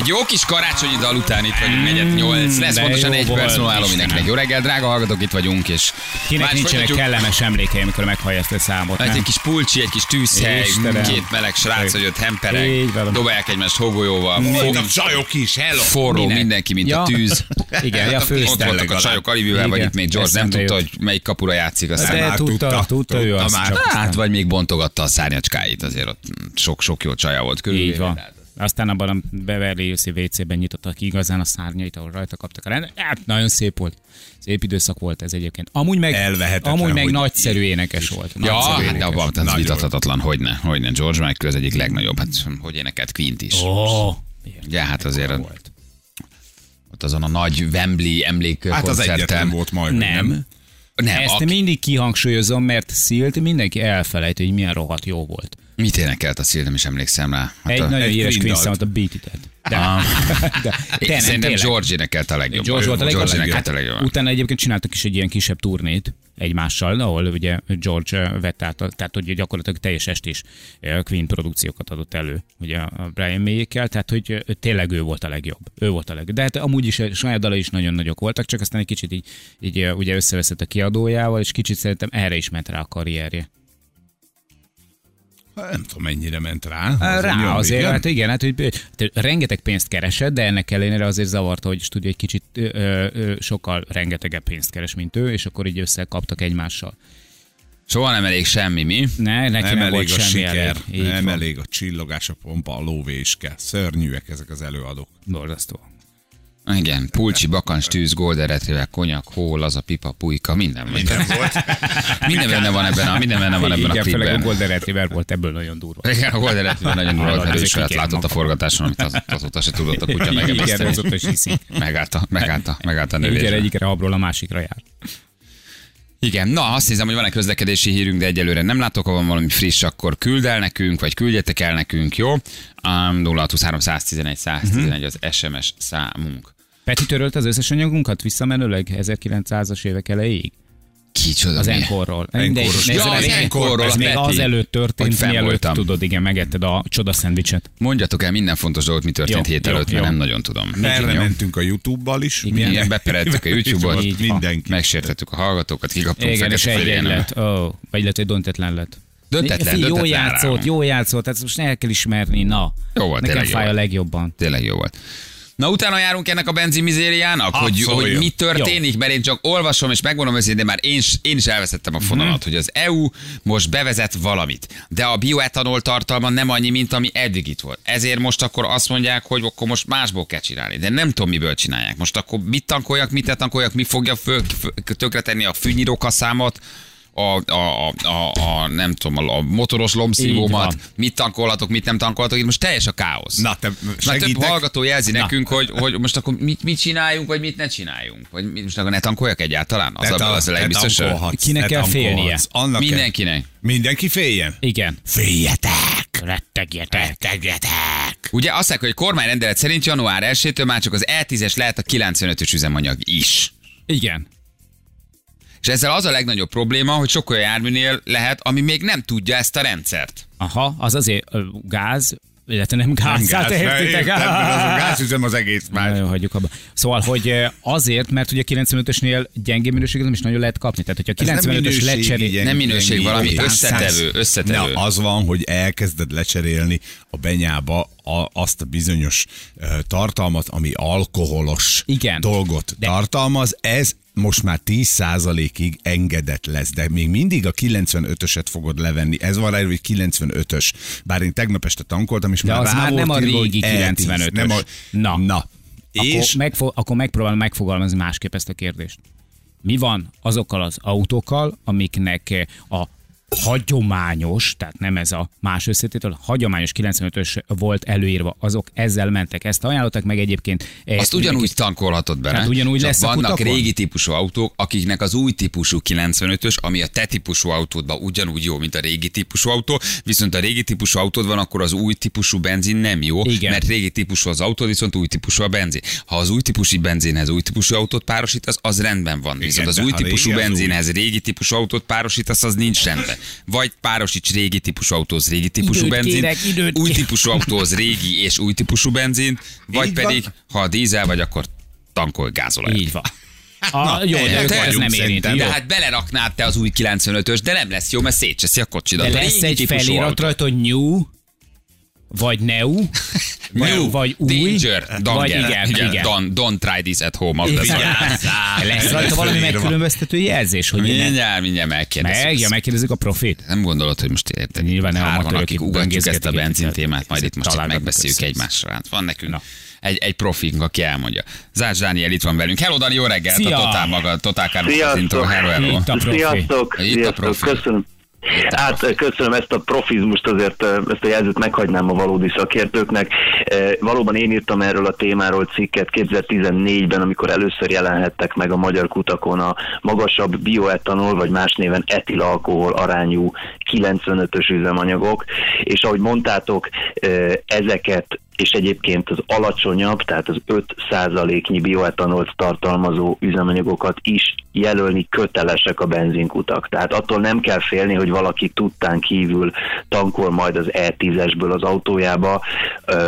Egy jó kis karácsonyi dal után itt vagyunk, negyed nyolc. Lesz de pontosan jó egy volt, perc múlva állom Istenem. mindenkinek. Jó reggel, drága hallgatók, itt vagyunk, és Kinek már nincsenek folytatjuk. kellemes emlékei, amikor meghallja ezt a számot, Hát nem? egy kis pulcsi, egy kis tűzhely, Istenem. két meleg srác, hogy ott hempereg, Így van. dobálják egymást hógolyóval, fog, Voltak csajok is, hello! forró Minek? mindenki, mint Ja. a tűz. Igen, ja, Ott főztem voltak a legalább. csajok Alibivel, vagy Igen. itt még George nem Eszembe tudta, jut. hogy melyik kapura játszik, aztán De már tudta, tudta, tudta, ő azt csak. Hát, vagy még bontogatta a szárnyacskáit, azért ott sok-sok jó csaja volt körül. Így van. Aztán abban a Beverly Hills WC-ben nyitottak ki igazán a szárnyait, ahol rajta kaptak a rendet. Hát, nagyon szép volt. Szép időszak volt ez egyébként. Amúgy meg, amúgy meg hogy- nagyszerű énekes volt. Ja, Nagyszerű hát de abban az Nagyon. vitathatatlan, hogyne, hogyne. George Michael az egyik legnagyobb, hát hogy énekelt Quint is. Ó, Ja, hát azért volt. ott azon a nagy Wembley Hát az egyetlen emlékkoncerten. volt majd. Nem. Nem, Ezt aki, mindig kihangsúlyozom, mert Szilt mindenki elfelejt, hogy milyen rohadt jó volt. Mit énekelt a Szil, nem is emlékszem rá. Hát Egy a, nagyon egy híres Queen a Beat It. De, Ah. de, de Szerintem tényleg. George énekelt a legjobb. George volt a legjobb. George énekelt a Hát, legjobb. utána egyébként csináltak is egy ilyen kisebb turnét egymással, ahol ugye George vett át, tehát hogy gyakorlatilag teljes estés eh, Queen produkciókat adott elő, ugye a Brian May-ékkel, tehát hogy eh, tényleg ő volt a legjobb. Ő volt a legjobb. De hát amúgy is a saját dala is nagyon nagyok voltak, csak aztán egy kicsit így, így eh, ugye összeveszett a kiadójával, és kicsit szerintem erre is ment rá a karrierje. Nem tudom, mennyire ment rá. Rá jó, azért, igen. hát igen, hát hogy te rengeteg pénzt keresett, de ennek ellenére azért zavarta, hogy stúdió egy kicsit ö, ö, sokkal rengetegebb pénzt keres, mint ő, és akkor így összekaptak egymással. Soha nem elég semmi, mi? Ne, neki Nem nem, volt elég a semmi siker, elég. Így nem van. elég a csillogás, a pompa, a lóvéske. Szörnyűek ezek az előadók. Borzasztó. Igen, pulcsi, bakancs, tűz, golden retriever, konyak, hó, laza, pipa, pulyka, minden, minden volt. minden benne van ebben a, minden benne van ebben a Igen, főleg a klipben. Golden Retriever volt ebből nagyon durva. Igen, a Golden Retriever nagyon durva, is olyat kikér látott a forgatáson, amit az, azóta se tudott a kutya Igen, megemészteni. azóta is hiszik. Megállt a, megállt a, megállt a Igen, növésre. egyikre habról a másikra jár. Igen, na azt hiszem, hogy van egy közlekedési hírünk, de egyelőre nem látok, ha van valami friss, akkor küld el nekünk, vagy küldjetek el nekünk, jó? Um, 0623 111 111 az SMS számunk. Peti törölt az összes anyagunkat visszamenőleg 1900-as évek elejéig? Kicsoda Az enkorról. Enkoros. Ja, az enkorról, ez még Peti. az előtt Hogy történt, mielőtt voltam. tudod, igen, megetted a csoda szendvicset. Mondjatok el minden fontos dolgot, mi történt Jó, hét jó, előtt, mert jó. nem nagyon tudom. Erre Jó? mentünk a YouTube-bal is. Igen. Igen, bepereltük a YouTube-ot. Mindenki. megsértettük a hallgatókat, kikaptunk Igen, és egy lett. Oh, vagy lett, hogy döntetlen lett. Döntetlen, Jó döntetlen játszott, rá. jó játszott, tehát most el kell ismerni, na. Jó volt, Nekem jó fáj a legjobban. Tényleg jó volt. Na utána járunk ennek a benzinmizériának, hogy, hogy jó. mi történik, mert én csak olvasom, és megmondom őszintén, már én, én is elveszettem a fonalat, Mhm. hogy az EU most bevezet valamit, de a bioetanol tartalma nem annyi, mint ami eddig itt volt. Ezért most akkor azt mondják, hogy akkor most másból kell csinálni, de nem tudom, miből csinálják. Most akkor mit tankoljak, mit tankoljak, mi fogja föl, föl, tönkretenni a fűnyírókaszámat, a, a, a, a, a, nem tudom, a, a motoros lombszívómat, mit tankolhatok, mit nem tankolhatok, itt most teljes a káosz. Na, te Már több hallgató jelzi nekünk, hogy, hogy most akkor mit, mit csináljunk, vagy mit ne csináljunk. Vagy mit- most akkor ne tankoljak egyáltalán? Az, Te a, az a tankolhatsz, Kinek kell félnie? Annak Mindenkinek. Mindenki féljen? Igen. Féljetek! Rettegjetek. Rettegjetek! Ugye azt mondják, hogy a kormányrendelet szerint január 1-től már csak az E10-es lehet a 95-ös üzemanyag is. Igen. És ezzel az a legnagyobb probléma, hogy sok olyan járműnél lehet, ami még nem tudja ezt a rendszert. Aha, az azért ö, gáz, illetve nem gáz, Nem hát gáz, értitek? érted, mert az a gázüzem az egész más. Nagyon hagyjuk abba. Szóval, hogy azért, mert ugye 95-ösnél gyengébb minőséget nem is nagyon lehet kapni. Tehát, hogyha Ez nem 95-ös minőségi lecserél... gyenge- Nem minőség, valami összetevő, összetevő. Na, az van, hogy elkezded lecserélni a benyába a, azt a bizonyos uh, tartalmat, ami alkoholos Igen. dolgot De- tartalmaz. Ez most már 10%-ig engedett lesz, de még mindig a 95-öset fogod levenni. Ez van rá, hogy 95-ös. Bár én tegnap este tankoltam, és De már az már nem a régi E10. 95-ös. Nem a... Na. Na. Akkor, És megfo- akkor megpróbálom megfogalmazni másképp ezt a kérdést. Mi van azokkal az autókkal, amiknek a hagyományos, tehát nem ez a más összetétel, hagyományos 95-ös volt előírva, azok ezzel mentek. Ezt ajánlottak meg egyébként. eh, Azt ugyanúgy tankolhatod bele. Tehát ugyanúgy lesz a vannak kutakon? régi típusú autók, akiknek az új típusú 95-ös, ami a te típusú autódban ugyanúgy jó, mint a régi típusú autó, viszont a régi típusú autód van, akkor az új típusú benzin nem jó, Igen. mert régi típusú az autód, viszont új típusú a benzin. Ha az új típusú benzinhez új típusú autót párosítasz, az rendben van. Viszont az de új típusú az benzinhez régi típusú autót párosítasz, az nincs rendben. Vagy párosíts régi típusú autóhoz régi típusú Időt benzin, kérek, időt új típusú autóhoz régi és új típusú benzin, vagy Így van. pedig, ha a dízel vagy, akkor tankolj gázolajat. Így van. A, jó, de őket ez nem. Jó. De hát beleraknád te az új 95-ös, de nem lesz jó, mert szétcseszi a kocsidat. De A lesz egy felirat rajta, hogy new, vagy new, vagy, New, vagy új, Danger, don't vagy get- igen, igen. Don't, don't try this at home. Lesz rajta valami megkülönböztető jelzés, hogy minden. Mindjárt, mindjárt megkérdezzük. Meg, ja, megkérdezzük a profit. Nem gondolod, hogy most érted? Nyilván nem Hárman, akik ugatjuk ezt a benzin témát, majd itt most megbeszéljük egymással. Hát van nekünk Na. egy, egy profink, aki elmondja. Zács Dániel itt van velünk. Hello, Dani, jó reggelt! Szia! A Totál maga, Totál Kármos az Sziasztok! intro. Hello, hello. Itt a profi. Sziasztok! Itt a profi. Köszönöm. Hát köszönöm ezt a profizmust, azért ezt a jelzőt meghagynám a valódi szakértőknek. Valóban én írtam erről a témáról cikket 2014-ben, amikor először jelenhettek meg a magyar kutakon a magasabb bioetanol, vagy más néven etilalkohol arányú 95-ös üzemanyagok, és ahogy mondtátok, ezeket és egyébként az alacsonyabb, tehát az 5%-nyi bioetanolt tartalmazó üzemanyagokat is jelölni kötelesek a benzinkutak. Tehát attól nem kell félni, hogy valaki tudtán kívül tankol majd az E10-esből az autójába,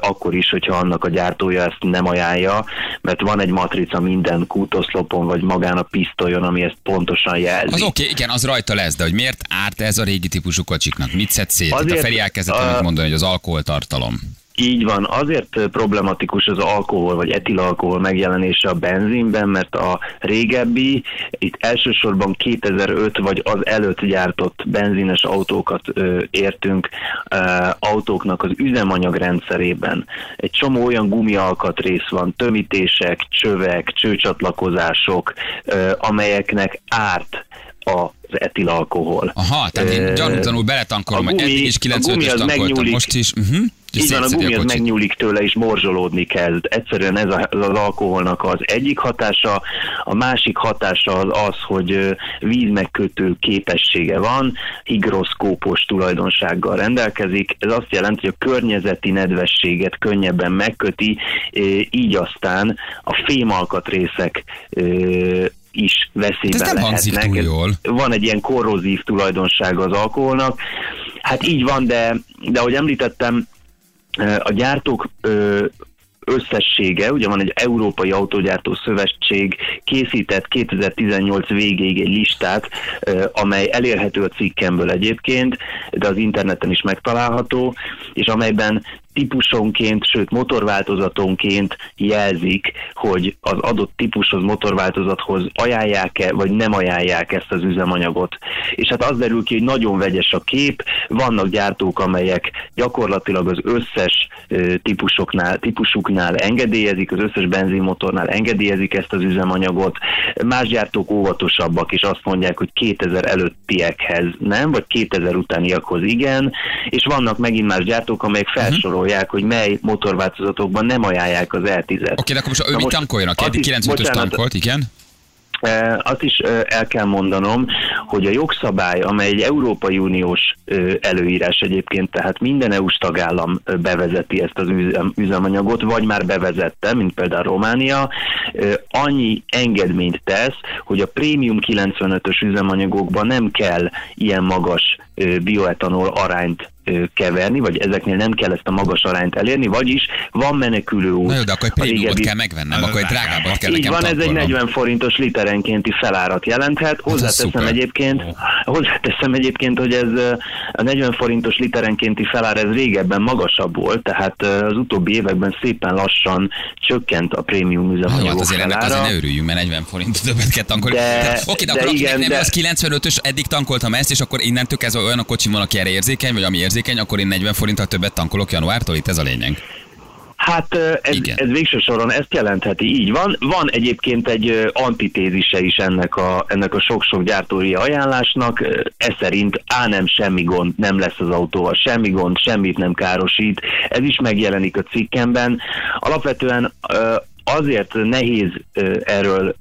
akkor is, hogyha annak a gyártója ezt nem ajánlja, mert van egy matrica minden kútoszlopon, vagy magán a pisztolyon, ami ezt pontosan jelzi. Az oké, okay, igen, az rajta lesz, de hogy miért árt ez a régi típusú kocsiknak? Mit szed szét? Itt a Azért, Feri elkezdett a- mondani, hogy az alkoholtartalom. Így van, azért problematikus az alkohol vagy etilalkohol megjelenése a benzinben, mert a régebbi, itt elsősorban 2005 vagy az előtt gyártott benzines autókat ö, értünk, ö, autóknak az üzemanyagrendszerében. Egy csomó olyan gumialkatrész van, tömítések, csövek, csőcsatlakozások, ö, amelyeknek árt az etilalkohol. Aha, tehát én gyanútlanul beletankolom, a gumi- gumi 95-ös az tankoltam, megnyúlik. most is. Uh-huh. Így van, a gumi az megnyúlik tőle és morzsolódni kezd. Egyszerűen ez a- az alkoholnak az egyik hatása, a másik hatása az az, hogy vízmegkötő képessége van, higroszkópos tulajdonsággal rendelkezik. Ez azt jelenti, hogy a környezeti nedvességet könnyebben megköti, így aztán a fémalkatrészek is veszélyben Ez nem lehetnek. túl jól. Van egy ilyen korrozív tulajdonsága az alkoholnak. Hát így van, de, de ahogy említettem, eh, a gyártók összessége, ugye van egy Európai Autógyártó Szövetség, készített 2018 végéig egy listát, amely elérhető a cikkemből egyébként, de az interneten is megtalálható, és amelyben típusonként, sőt motorváltozatonként jelzik, hogy az adott típushoz, motorváltozathoz ajánlják-e, vagy nem ajánlják ezt az üzemanyagot. És hát az derül ki, hogy nagyon vegyes a kép, vannak gyártók, amelyek gyakorlatilag az összes típusoknál, típusuknál engedélyezik, az összes benzinmotornál engedélyezik ezt az üzemanyagot, más gyártók óvatosabbak, és azt mondják, hogy 2000 előttiekhez nem, vagy 2000 utániakhoz igen, és vannak megint más gyártók, amelyek felsorolják, hogy mely motorváltozatokban nem ajánlják az E10-et. Oké, de akkor most ő Na mit azt eddig is- 95-ös bocsánat, tankolt, igen? Eh, Azt is eh, el kell mondanom, hogy a jogszabály, amely egy Európai Uniós eh, előírás egyébként, tehát minden EU-s tagállam bevezeti ezt az üzem, üzemanyagot, vagy már bevezette, mint például Románia, annyi engedményt tesz, hogy a prémium 95-ös üzemanyagokban nem kell ilyen magas bioetanol arányt keverni, vagy ezeknél nem kell ezt a magas arányt elérni, vagyis van menekülő út. Na jó, de akkor egy prémiumot régebbi- kell megvennem, akkor egy drágábbat kell így nekem van, ez egy tankolnom. 40 forintos literenkénti felárat jelenthet. Hozzáteszem szuper. egyébként, hozzáteszem egyébként, hogy ez a 40 forintos literenkénti felár ez régebben magasabb volt, tehát az utóbbi években szépen lassan csökkent a prémium Na jó, hát üzemanyagok azért ennek felára. azért ne örüljünk, mert 40 forint többet kell tankolni. De- De, oké, de, de akkor igen, akinek nem de- az 95-ös, eddig tankoltam ezt, és akkor innentől kezdve olyan a kocsim van, aki erre érzékeny, vagy ami érzékeny, akkor én 40 forinttal többet tankolok januártól, itt ez a lényeg. Hát ez, Igen. ez végső soron ezt jelentheti, így van. Van egyébként egy antitézise is ennek a, ennek a sok-sok gyártói ajánlásnak. Ez szerint á nem semmi gond, nem lesz az autóval semmi gond, semmit nem károsít. Ez is megjelenik a cikkemben. Alapvetően azért nehéz erről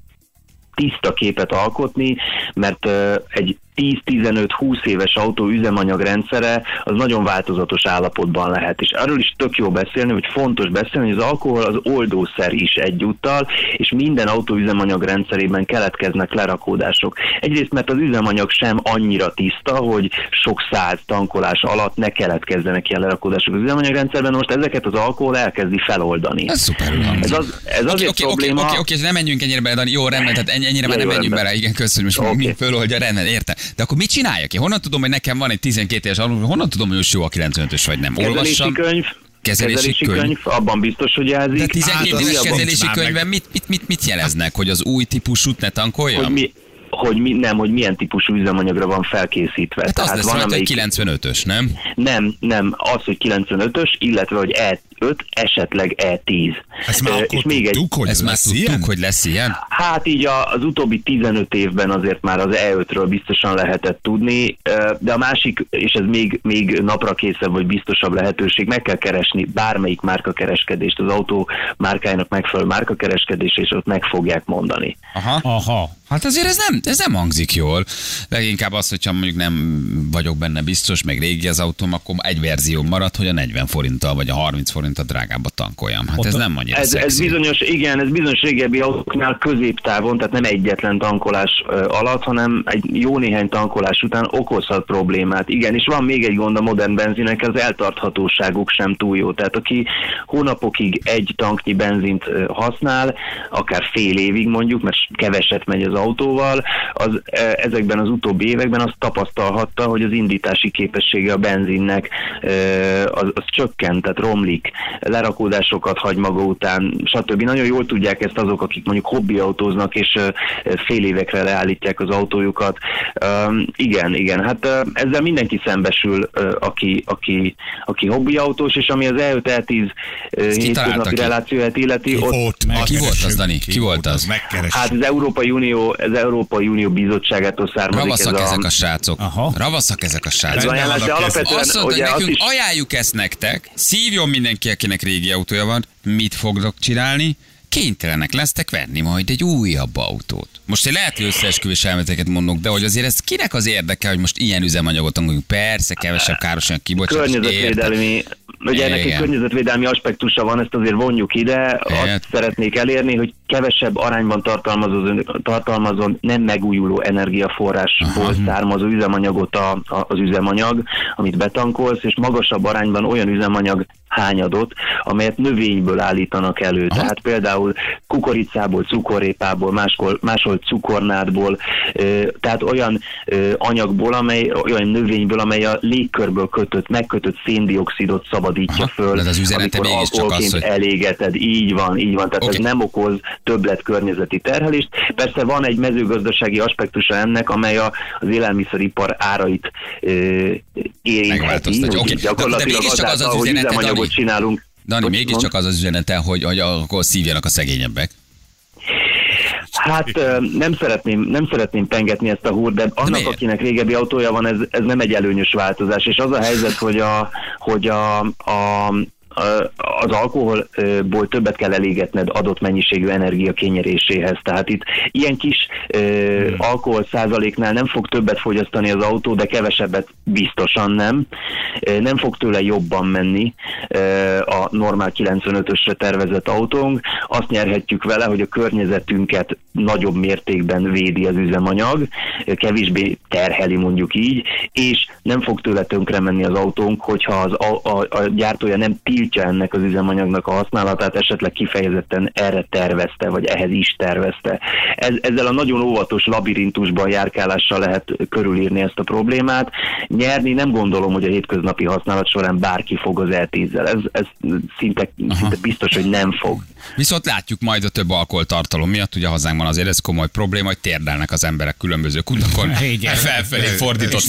tiszta képet alkotni, mert egy 10-15-20 éves autó üzemanyagrendszere az nagyon változatos állapotban lehet. És arról is tök jó beszélni, hogy fontos beszélni, hogy az alkohol az oldószer is egyúttal, és minden autó üzemanyagrendszerében keletkeznek lerakódások. Egyrészt, mert az üzemanyag sem annyira tiszta, hogy sok száz tankolás alatt ne keletkezzenek ilyen lerakódások az üzemanyagrendszerben, most ezeket az alkohol elkezdi feloldani. Ez szuper Ez, az, ez azért oké, probléma. oké, oké, nem menjünk ennyire bele, Dani. Jó, rendben, tehát ennyi- ennyire már Jó, nem jó, menjünk rendben. bele. Igen, köszönöm, most Oké. mi föloldja, rendben, érte. De akkor mit csináljak én? Honnan tudom, hogy nekem van egy 12 éves alul, honnan tudom, hogy most jó a 95-ös vagy nem? Olvassam. könyv, Kezelési kezelési könyv. könyv, abban biztos, hogy jelzik. De 12 Hát, éves kezelési könyvben mit, mit, mit, mit jeleznek? Hogy az új típusút ne tankoljam? hogy mi, hogy mi, nem, hogy milyen típusú üzemanyagra van felkészítve. Hát az lesz van, amelyik- 95-ös, nem? Nem, nem, az, hogy 95-ös, illetve, hogy E5, esetleg E10. Ezt már akkor tudtuk, hogy Ezt már lesz tudtuk, ilyen? hogy lesz ilyen? Hát így a, az utóbbi 15 évben azért már az E5-ről biztosan lehetett tudni, de a másik, és ez még, még napra készebb vagy biztosabb lehetőség, meg kell keresni bármelyik márkakereskedést, az autó márkájának megfelelő márkakereskedést, és ott meg fogják mondani. Aha. Aha. Hát azért ez nem, ez nem hangzik jól. Leginkább az, hogyha mondjuk nem vagyok benne biztos, meg régi az autóm, akkor egy verzió marad, hogy a 40 forinttal vagy a 30 forinttal drágábba tankoljam. Hát Ott ez a- nem annyira Ez, ez bizonyos, igen, ez bizonyos régebbi autóknál középtávon, tehát nem egyetlen tankolás alatt, hanem egy jó néhány tankolás után okozhat problémát. Igen, és van még egy gond a modern benzinek, az eltarthatóságuk sem túl jó. Tehát aki hónapokig egy tanknyi benzint használ, akár fél évig mondjuk, mert keveset megy az autóval, az ö, ezekben az utóbbi években azt tapasztalhatta, hogy az indítási képessége a benzinnek ö, az, az csökkent, tehát romlik, lerakódásokat hagy maga után, stb. Nagyon jól tudják ezt azok, akik mondjuk hobbiautóznak, és ö, fél évekre leállítják az autójukat. Igen, igen, hát ezzel mindenki szembesül, aki, aki, aki hobbiautós, és ami az E5 E10 ö, Ezt kitalálta hétköznapi ki? relációját illeti, Ki ott volt? Meg- ki volt az. Dani? Ki volt az? Megkeressük. Hát az Európai Unió, az Európai Unió bizottságától származik Ravaszak ez a... ezek a srácok. Aha. Ravaszak ezek a ez srácok. ajánlás, de vannak alapvetően Azt mondta, hogy ugye nekünk is, ajánljuk ezt nektek, szívjon mindenki, akinek régi autója van, mit fogtok csinálni? Kénytelenek lesztek venni majd egy újabb autót. Most én lehet, hogy összeesküvés elméleteket mondok, de hogy azért ez kinek az érdeke, hogy most ilyen üzemanyagot tanuljuk? Persze, kevesebb károsanyag kibocsátás. értem. környezetvédelmi, ugye ennek egy környezetvédelmi aspektusa van, ezt azért vonjuk ide, Igen. azt szeretnék elérni, hogy kevesebb arányban tartalmazon, tartalmazon nem megújuló energiaforrásból származó üzemanyagot a, a, az üzemanyag, amit betankolsz, és magasabb arányban olyan üzemanyag hányadot, amelyet növényből állítanak elő. Aha. Tehát például kukoricából, cukorrépából, máskor, máshol cukornádból, tehát olyan anyagból, amely, olyan növényből, amely a légkörből kötött, megkötött széndiokszidot szabadítja Aha, föl, de az üzenete amikor mégiscsak az, hogy- elégeted. Így van, így van. Tehát Oké. ez nem okoz többlet környezeti terhelést. Persze van egy mezőgazdasági aspektusa ennek, amely a, az élelmiszeripar árait érintheti. Megváltoztatja. Oké. De- de mégiscsak az az azáltal, hogy Dani. csinálunk. Dani, Hogy mégiscsak az az üzenete, hogy, hogy akkor szívjanak a szegényebbek. Hát nem szeretném, nem szeretném pengetni ezt a húrt, de annak, miért? akinek régebbi autója van, ez, ez nem egy előnyös változás. És az a helyzet, hogy, a, hogy a, a- az alkoholból többet kell elégetned adott mennyiségű energia kényeréséhez. Tehát itt ilyen kis ö, alkohol százaléknál nem fog többet fogyasztani az autó, de kevesebbet biztosan nem. Nem fog tőle jobban menni a normál 95-ösre tervezett autónk. Azt nyerhetjük vele, hogy a környezetünket nagyobb mértékben védi az üzemanyag, kevésbé terheli mondjuk így, és nem fog tőle tönkre menni az autónk, hogyha az a, a, a gyártója nem tiltja ennek az üzemanyagnak a használatát, esetleg kifejezetten erre tervezte, vagy ehhez is tervezte. Ez, ezzel a nagyon óvatos labirintusban járkálással lehet körülírni ezt a problémát. Nyerni nem gondolom, hogy a hétköznapi használat során bárki fog az eltízzel. Ez, ez szinte, szinte biztos, hogy nem fog. Viszont látjuk majd a több alkoholtartalom miatt, ugye hazánkban azért ez komoly probléma, hogy térdelnek az emberek különböző kutakon, felfelé fordított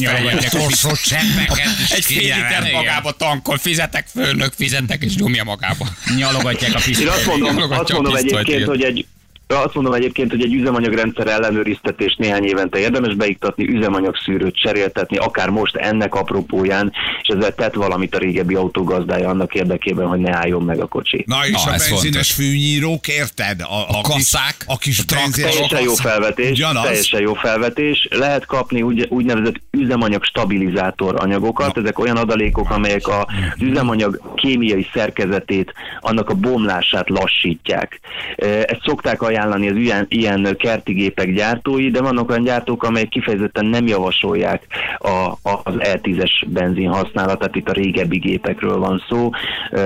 cseppeket Egy fél liter magába tankol, fizetek, főnök, fizetek, és nyomja magába. Nyalogatják a Én pisztolyt. azt mondom, azt a mondom egyébként, hogy egy Azt mondom egyébként, hogy egy üzemanyagrendszer ellenőriztetés néhány évente érdemes beiktatni, üzemanyagszűrőt cseréltetni, akár most ennek apropóján, és ezzel tett valamit a régebbi autógazdája annak érdekében, hogy ne álljon meg a kocsi. Na és Na, a ez benzines fontos. fűnyírók, érted? A, a, kis- kasszák, a kis a Teljesen jó felvetés, Ugyanaz. teljesen jó felvetés. Lehet kapni úgy, úgynevezett üzemanyag stabilizátor anyagokat. Ezek olyan adalékok, amelyek az üzemanyag kémiai szerkezetét, annak a bomlását lassítják. Ezt szokták ajánlani az ilyen, ilyen kerti gépek gyártói, de vannak olyan gyártók, amelyek kifejezetten nem javasolják a, a, az E10-es benzin használatát, itt a régebbi gépekről van szó.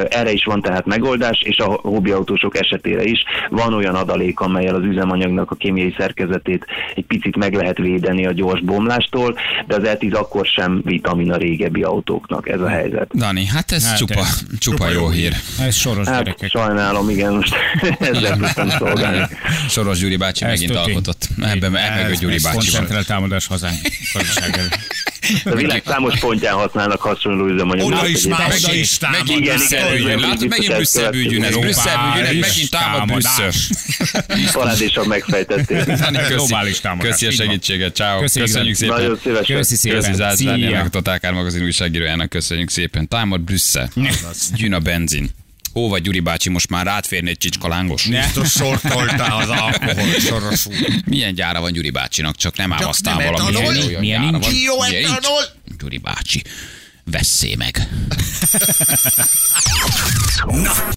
Erre is van tehát megoldás, és a hobbiautósok esetére is van olyan adalék, amelyel az üzemanyagnak a kémiai szerkezetét egy picit meg lehet védeni a gyors bomlástól, de az E10 akkor sem vitamin a régebbi autóknak, ez a helyzet. Dani, hát ez Hát csupa, ez- csupa jó hír. Ez soros Hát gyerekek. sajnálom, igen, most ezzel tudtam szolgálni. Soros Gyuri bácsi Ez megint tuti. alkotott. Ebben meg a Ez- Gyuri ez bácsi. Koncentrált támadás hazánk. A világ számos pontján használnak hasonló üzemanyagot. Oda is már, oda is támad. Megint Igen, igen, Látod, megint Brüsszel ezt ügyűn. Ez. Brüsszel Globális megint támad Brüsszel. Parádésan megfejtették. Globális köszi. támadás. Köszi a segítséget. Ciao. Köszönjük, szépen. Nagyon szívesen. Köszi szépen. Köszi meg a Totálkár magazin újságírójának köszönjük szépen. Támad Brüsszel. Gyűn a benzin. Ó, vagy Gyuri bácsi, most már rátférni egy csicska lángos? Ne. Biztos sortolta az alkohol, soros. Milyen gyára van Gyuri bácsinak, csak nem árasztál nem valami etanol? olyan Milyen gyára nincs? van. Bioetanol? Milyen nincs? Gyuri bácsi, vesszé meg.